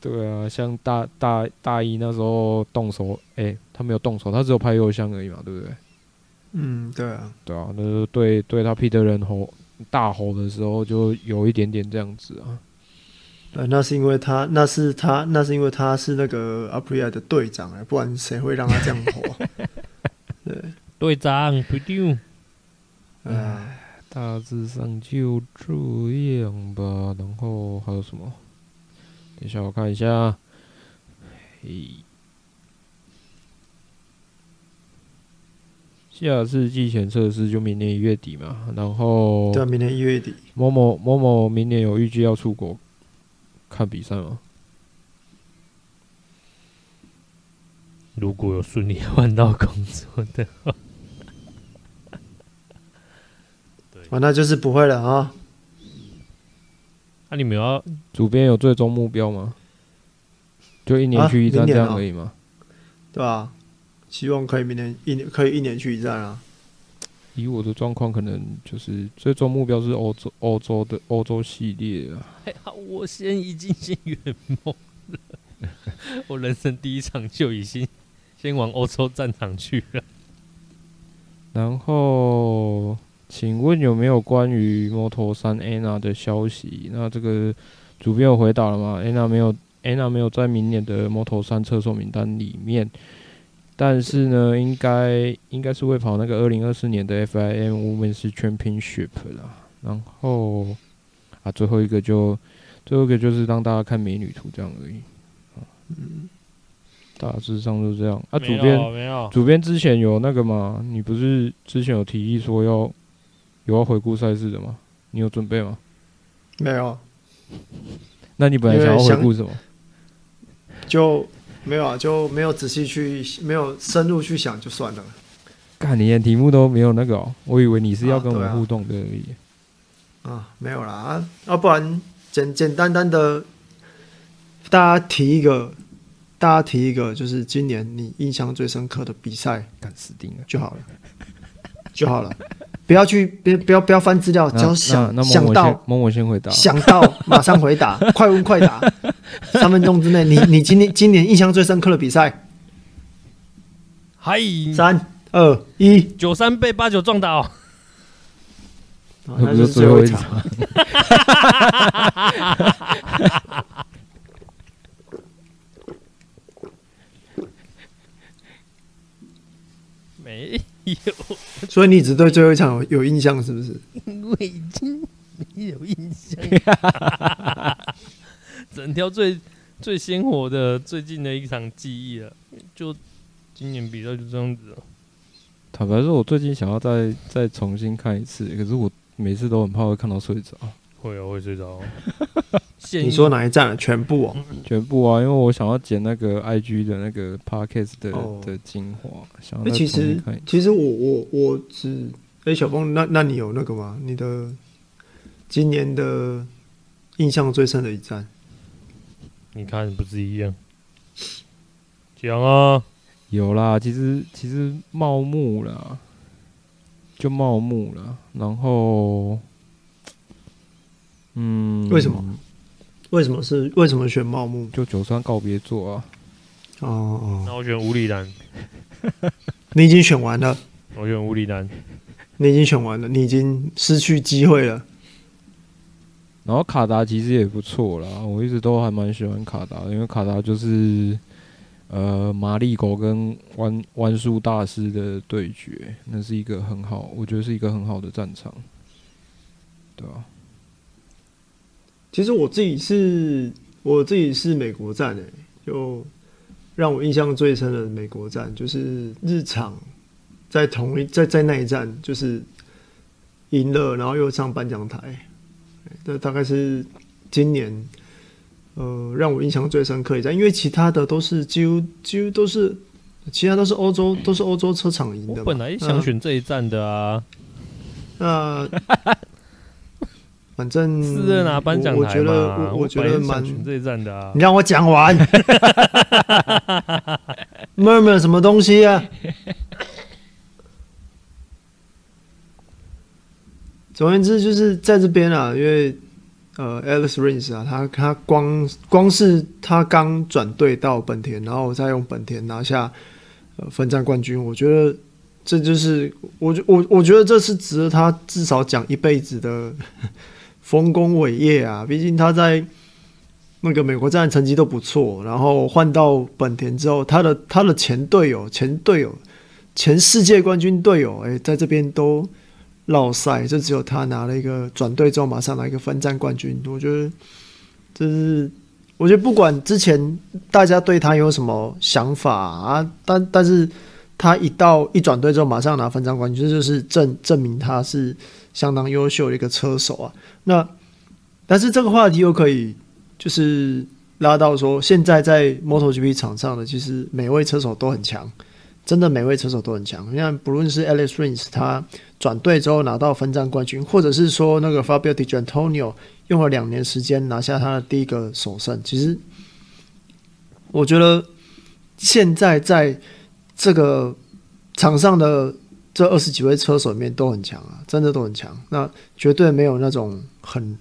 对啊，像大大大一那时候动手，哎、欸，他没有动手，他只有拍油箱而已嘛，对不对？嗯，对啊，对啊，那就对对他 Pit 人吼大吼的时候，就有一点点这样子啊。对，那是因为他，那是他，那是因为他是那个 Aprilia 的队长哎，不然谁会让他这样吼、啊？对，队长不丢。哎，大致上就这样吧。然后还有什么？等一下，我看一下。嘿，下次季前测试就明年一月底嘛。然后，对，明年一月底。某某某某明年有预计要出国看比赛吗？如果有顺利换到工作的话，对，那就是不会了啊。那、啊、你们要主编有最终目标吗？就一年去一站这样可以吗？啊、对吧、啊？希望可以明年一年可以一年去一站啊。以我的状况，可能就是最终目标是欧洲欧洲的欧洲系列啊。还好我先已经先圆梦了，*laughs* 我人生第一场就已经先往欧洲战场去了。然后。请问有没有关于 Moto3 Anna 的消息？那这个主编有回答了吗？Anna 没有，Anna 没有在明年的 Moto3 车手名单里面，但是呢，应该应该是会跑那个二零二四年的 FIM Women's Championship 啦。然后啊，最后一个就最后一个就是让大家看美女图这样而已。嗯，大致上就这样。啊，主编，主编之前有那个嘛？你不是之前有提议说要？有要回顾赛事的吗？你有准备吗？没有。那你本来想要回顾什么？就没有啊，就没有仔细去，没有深入去想，就算了。看你连题目都没有那个哦，我以为你是要跟我们互动的而已。啊，啊，没有啦啊，要不然简简单单的，大家提一个，大家提一个，就是今年你印象最深刻的比赛，干死定了就好了，就好了。*laughs* 不要去，别不要不要翻资料，只要想想到，某某先回答，想到 *laughs* 马上回答，快问快答，三分钟之内，你你今年今年印象最深刻的比赛，嗨，三二一，九三被八九撞倒，那就是最后一场。*laughs* 没有，*laughs* 所以你只对最后一场有，有印象是不是？因为已经没有印象，*laughs* 整条最最鲜活的最近的一场记忆了，就今年比赛就这样子了。坦白说，我最近想要再再重新看一次，可是我每次都很怕会看到睡着。会啊，会睡着。*laughs* 你说哪一站？全部哦，全部啊！因为我想要剪那个 IG 的那个 Podcast 的、哦、的精华。想要其实其实我我我只哎、欸、小峰，那那你有那个吗？你的今年的印象最深的一站？你看不是一样？讲啊，有啦，其实其实茂木啦，就茂木啦，然后，嗯，为什么？为什么是为什么选茂木？就九三告别作啊。哦哦，那我选五里兰。*laughs* 你已经选完了。我选五里兰。你已经选完了，你已经失去机会了。然后卡达其实也不错啦，我一直都还蛮喜欢卡达，因为卡达就是呃玛丽狗跟弯弯速大师的对决，那是一个很好，我觉得是一个很好的战场，对吧、啊？其实我自己是我自己是美国站诶、欸，就让我印象最深的美国站就是日场。在同一在在那一站，就是赢了，然后又上颁奖台，这大概是今年呃让我印象最深刻一站，因为其他的都是几乎几乎都是，其他都是欧洲都是欧洲车厂赢的。我本来想选这一站的啊，那 *laughs* 反正是在拿颁奖台嘛，我觉得我，我觉得蛮选这一站的啊。你让我讲完，*laughs* murmur 什么东西啊？总而言之，就是在这边啊，因为呃，Alice Rins 啊，他他光光是他刚转队到本田，然后再用本田拿下呃分站冠军，我觉得这就是我我我觉得这是值得他至少讲一辈子的丰功伟业啊！毕竟他在那个美国站成绩都不错，然后换到本田之后，他的他的前队友、前队友、前世界冠军队友，哎，在这边都。落赛，就只有他拿了一个转队之后马上拿一个分站冠军。我觉得这是，我觉得不管之前大家对他有什么想法啊，但但是他一到一转队之后马上拿分站冠军，这就是证证明他是相当优秀的一个车手啊。那但是这个话题又可以就是拉到说，现在在 MotoGP 场上的其实每位车手都很强。真的每位车手都很强，你看不论是 Alex Rins 他转队之后拿到分站冠军，或者是说那个 Fabio Di Giantonio 用了两年时间拿下他的第一个首胜，其实我觉得现在在这个场上的这二十几位车手里面都很强啊，真的都很强，那绝对没有那种很。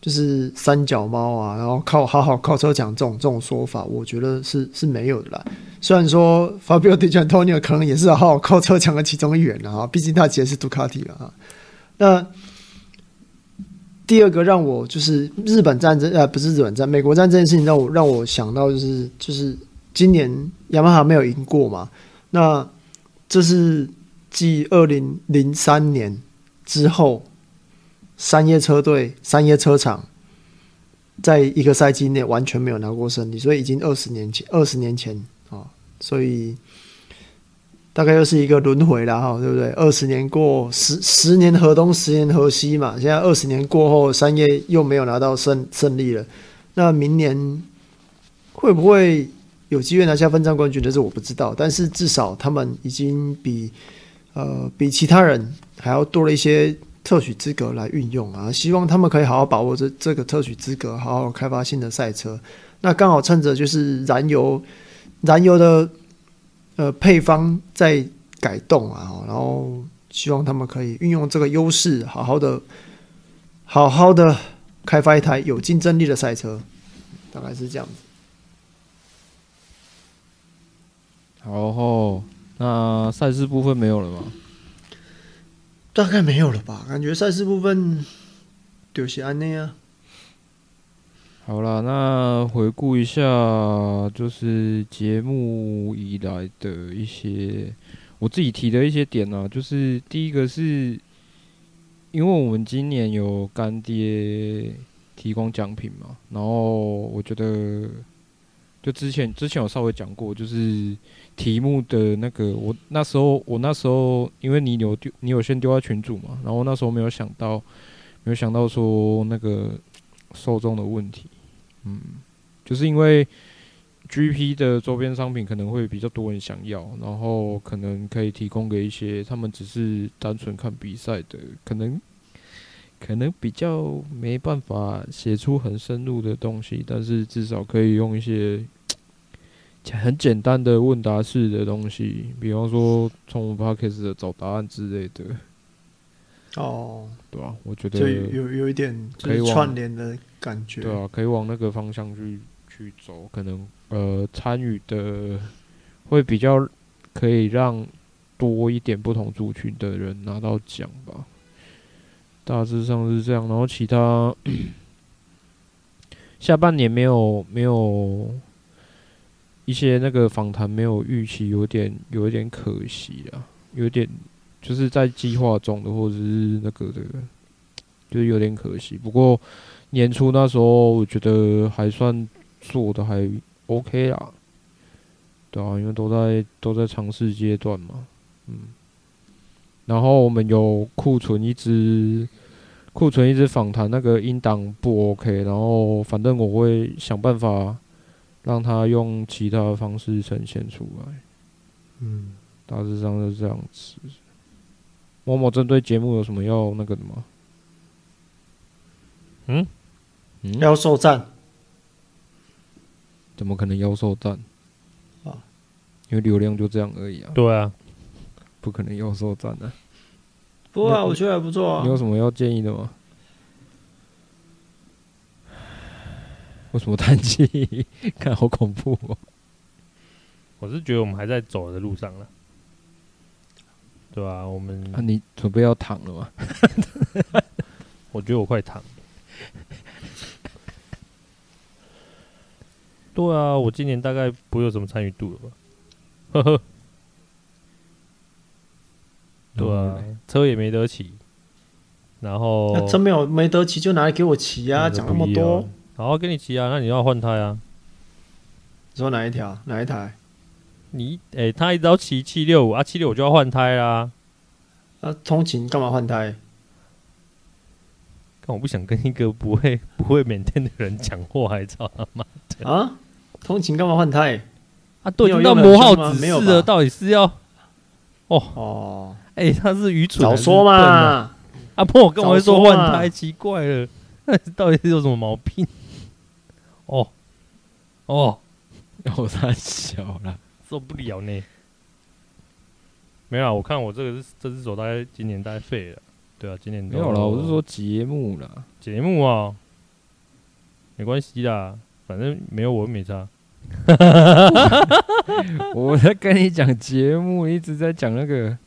就是三脚猫啊，然后靠好好靠车讲这种这种说法，我觉得是是没有的啦。虽然说 Fabio Diggantonio 可能也是好好靠车讲的其中一员啊，毕竟他其实是杜卡迪了啊。那第二个让我就是日本战争，呃，不是日本战，美国战这件事情让我让我想到就是就是今年雅马哈没有赢过嘛，那这是继二零零三年之后。三叶车队、三叶车厂，在一个赛季内完全没有拿过胜利，所以已经二十年前，二十年前啊，所以大概又是一个轮回了哈，对不对？二十年过，十十年河东，十年河西嘛。现在二十年过后，三叶又没有拿到胜胜利了。那明年会不会有机会拿下分站冠军？这是我不知道，但是至少他们已经比呃比其他人还要多了一些。特许资格来运用啊，希望他们可以好好把握这这个特许资格，好好开发新的赛车。那刚好趁着就是燃油燃油的呃配方在改动啊，然后希望他们可以运用这个优势，好好的好好的开发一台有竞争力的赛车，大概是这样子。好后，那赛事部分没有了吗？大概没有了吧？感觉赛事部分就是安内啊。好了，那回顾一下，就是节目以来的一些我自己提的一些点啊，就是第一个是，因为我们今年有干爹提供奖品嘛，然后我觉得。就之前之前有稍微讲过，就是题目的那个，我那时候我那时候因为你有丢，你有先丢在群组嘛，然后那时候没有想到，没有想到说那个受众的问题，嗯，就是因为 GP 的周边商品可能会比较多人想要，然后可能可以提供给一些他们只是单纯看比赛的，可能可能比较没办法写出很深入的东西，但是至少可以用一些很简单的问答式的东西，比方说从 Podcast 的找答案之类的。哦，*laughs* 对啊，我觉得就有有一点可以串联的感觉。对啊，可以往那个方向去去走，可能呃参与的会比较可以让多一点不同族群的人拿到奖吧。大致上是这样，然后其他 *coughs* 下半年没有没有一些那个访谈没有预期，有点有一点可惜啊，有点就是在计划中的或者是那个的，就是有点可惜。不过年初那时候我觉得还算做的还 OK 啦，对啊，因为都在都在尝试阶段嘛，嗯。然后我们有库存一支，库存一支访谈，那个音档不 OK，然后反正我会想办法让他用其他的方式呈现出来。嗯，大致上就是这样子。某某针对节目有什么要那个的吗？嗯？嗯？妖兽战？怎么可能妖兽战？啊？因为流量就这样而已啊。对啊。不可能妖兽战的，不啊，我觉得还不错啊。你有什么要建议的吗？为什么叹气？*laughs* 看好恐怖哦！我是觉得我们还在走的路上了，对啊，我们啊，你准备要躺了吗？*laughs* 我觉得我快躺。对啊，我今年大概不会有什么参与度了吧？呵呵。对啊，车也没得骑，然后车没有没得骑，就拿来给我骑啊！讲那么多，好好给你骑啊！那你要换胎啊？你说哪一条？哪一台？你哎、欸，他一直要骑七六五啊，七六五就要换胎啦。啊，通勤干嘛换胎？但我不想跟一个不会 *laughs* 不会缅甸的人讲话，还操他妈的啊！通勤干嘛换胎？啊，都已经到磨耗指示了，到底是要？哦哦。哎、欸，他是愚蠢，早说嘛！阿婆跟我说换胎，奇怪了，*laughs* 那到底是有什么毛病？哦哦，*laughs* 我太小了，受不了呢。没有，我看我这个是这只手大概今年大概废了。对啊，今年没有了。我是说节目啦，节目啊，没关系啦，反正没有我又没差。*laughs* 我在跟你讲节目，一直在讲那个。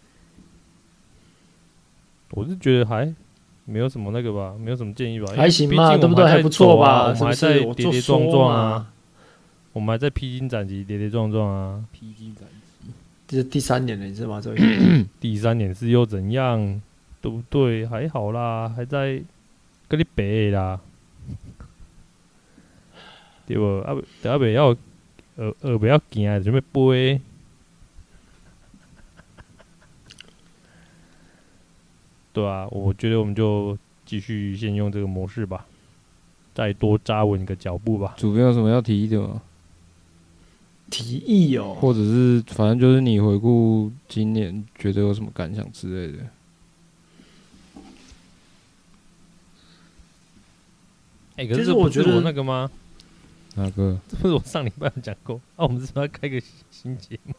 我是觉得还没有什么那个吧，没有什么建议吧，还行吧，对不对？还不错吧？我们还在跌跌撞撞啊，我们还在披荆斩棘，跌跌撞撞啊，披荆斩棘。这是第三年了，你知道吗？这 *coughs* 第三年是又怎样？对不对？还好啦，还在跟你比啦，对不？啊不要，呃呃，不要惊，准备背。对啊，我觉得我们就继续先用这个模式吧，再多扎稳一个脚步吧。主编有什么要提议的吗？提议哦，或者是反正就是你回顾今年，觉得有什么感想之类的。哎、欸，可是我觉得我那个吗？哪个？这不是我上礼拜有讲过？啊，我们是不是要开个新节目？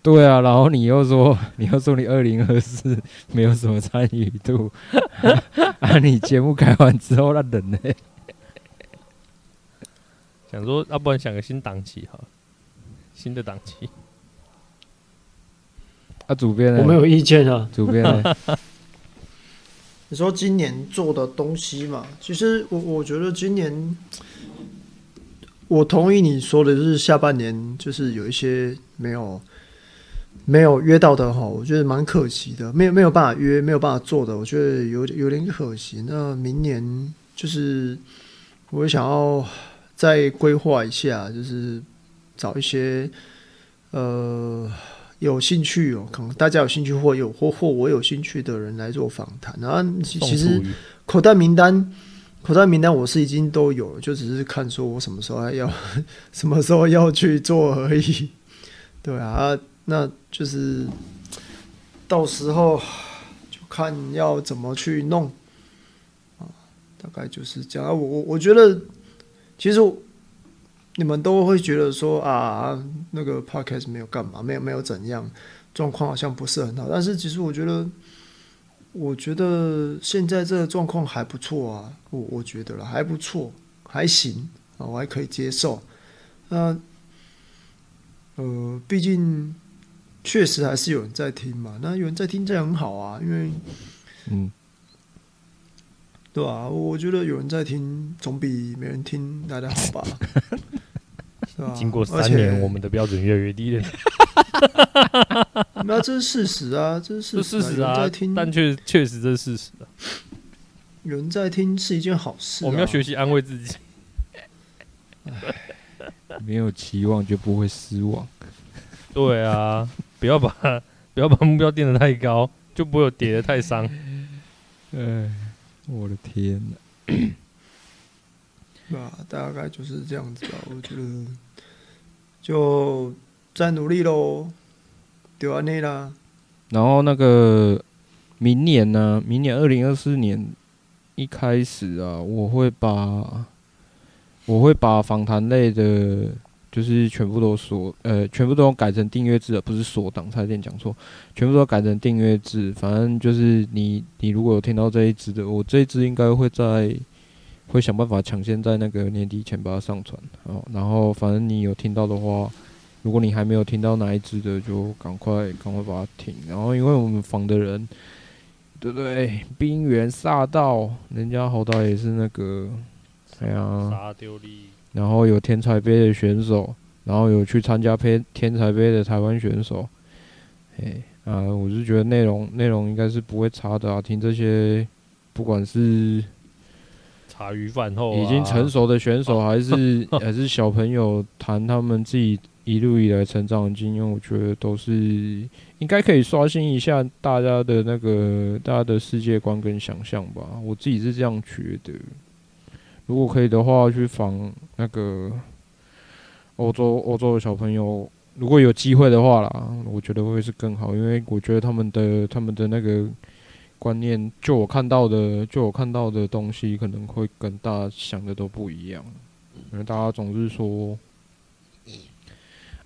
对啊，然后你又说，*laughs* 你又说你二零二四没有什么参与度，*laughs* 啊，你节目改完之后那人呢？想说，要不然想个新档期哈，新的档期。啊，主编呢？我没有意见啊，主编呢？你说今年做的东西嘛，其实我我觉得今年，我同意你说的，就是下半年就是有一些没有。没有约到的哈，我觉得蛮可惜的。没有没有办法约，没有办法做的，我觉得有有点可惜。那明年就是我想要再规划一下，就是找一些呃有兴趣哦，可能大家有兴趣或有或或我有兴趣的人来做访谈。然后其实口袋名单，口袋名单我是已经都有了，就只是看说我什么时候还要 *laughs* 什么时候要去做而已。对啊。那就是到时候就看要怎么去弄啊，大概就是这样。我我我觉得，其实你们都会觉得说啊，那个 podcast 没有干嘛，没有没有怎样，状况好像不是很好。但是其实我觉得，我觉得现在这个状况还不错啊，我我觉得了还不错，还行啊，我还可以接受。那呃，毕竟。确实还是有人在听嘛，那有人在听这样很好啊，因为，嗯，对啊，我觉得有人在听总比没人听来的好吧，*laughs* 是吧？经过三年，我们的标准越来越低了。*laughs* 那这是事实啊，这是事实啊，在听，但确确实这是事实啊。有人在听是一件好事，我们要学习安慰自己。没有期望就不会失望。对啊。不要把 *laughs* 不要把目标定得太高，就不会有跌得太伤。*laughs* 哎，我的天呐！那大概就是这样子吧。我觉得就再努力喽，就安内啦。然后那个明年呢？明年二零二四年一开始啊，我会把我会把访谈类的。就是全部都锁，呃，全部都改成订阅制了，不是锁档，差点讲错，全部都改成订阅制。反正就是你，你如果有听到这一支的，我这一支应该会在，会想办法抢先在那个年底前把它上传。哦，然后反正你有听到的话，如果你还没有听到哪一支的，就赶快赶快把它听。然后因为我们访的人，对不对？冰原煞到，人家好歹也是那个，哎呀，沙丢力。然后有天才杯的选手，然后有去参加天天才杯的台湾选手，哎啊，我是觉得内容内容应该是不会差的啊。听这些，不管是茶余饭后已经成熟的选手，*laughs* 还是还是小朋友谈他们自己一路以来成长的经验，我觉得都是应该可以刷新一下大家的那个大家的世界观跟想象吧。我自己是这样觉得。如果可以的话，去访那个欧洲欧洲的小朋友，如果有机会的话啦，我觉得会是更好，因为我觉得他们的他们的那个观念，就我看到的，就我看到的东西，可能会跟大家想的都不一样。因为大家总是说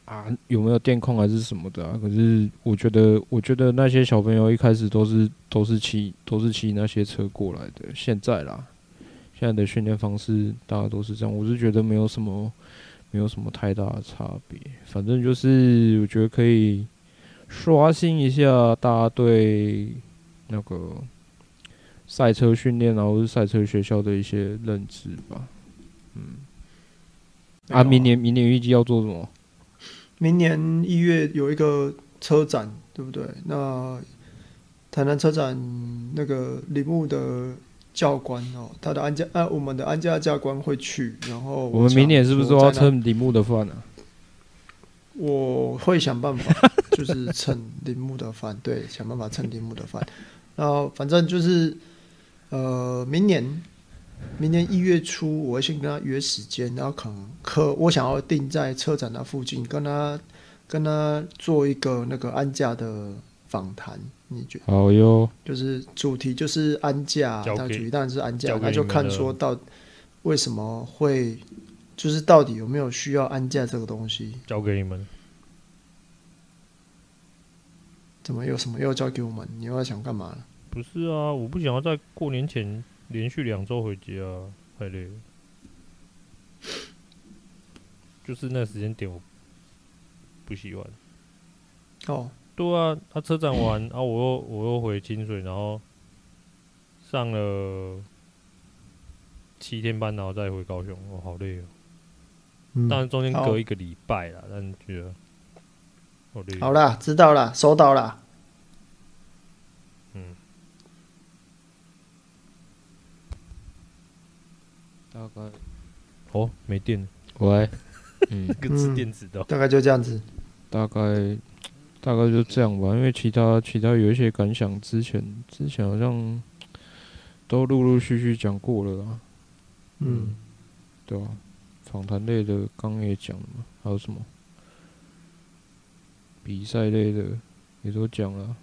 啊，有没有电控还是什么的？可是我觉得，我觉得那些小朋友一开始都是都是骑都是骑那些车过来的，现在啦。现在的训练方式，大家都是这样。我是觉得没有什么，没有什么太大的差别。反正就是，我觉得可以刷新一下大家对那个赛车训练，然后是赛车学校的一些认知吧。嗯。啊，明年明年预计要做什么？明年一月有一个车展，对不对？那台南车展那个铃木的。教官哦，他的安家啊，我们的安家教官会去，然后我，我们明年是不是说要蹭铃木的饭呢？我会想办法，*laughs* 就是蹭铃木的饭，对，想办法蹭铃木的饭。然后反正就是，呃，明年明年一月初，我会先跟他约时间，然后可能可我想要定在车展那附近，跟他跟他做一个那个安家的访谈。你觉得好哟，就是主题就是安驾，它主题当然是安驾，那就看说到为什么会，就是到底有没有需要安驾这个东西？交给你们。怎么有什么又交给我们？你又要想干嘛？不是啊，我不想要在过年前连续两周回家，太累了。就是那时间点，我不喜欢。哦。对啊，他车展完，然后我又我又回清水，然后上了七天班，然后再回高雄，我好累哦。当然中间隔一个礼拜啦，但觉得好累。好啦，知道了，收到了。嗯。大概哦，没电了。喂。*laughs* 嗯。跟吃电子的。大概就这样子。大概。大概就这样吧，因为其他其他有一些感想，之前之前好像都陆陆续续讲过了啦。嗯，对吧？访谈类的刚刚也讲了嘛，还有什么比赛类的也都讲了。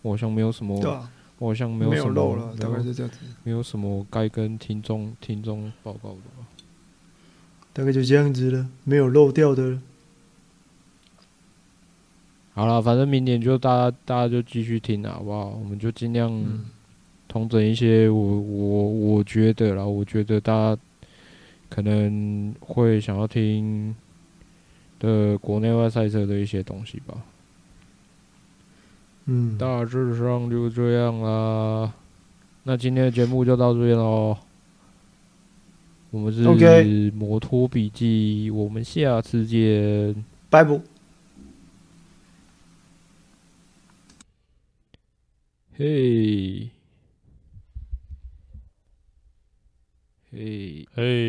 我好像没有什么，我好像没有什么漏了，大概是这样子，没有什么该跟听众听众报告的吧。大概就这样子了，没有漏掉的了。好了，反正明年就大家大家就继续听了，好不好？我们就尽量同整一些我我我觉得啦，我觉得大家可能会想要听的国内外赛车的一些东西吧。嗯，大致上就这样啦。那今天的节目就到这边喽。我们是摩托笔记，我们下次见。拜拜。嘿，嘿。嘿。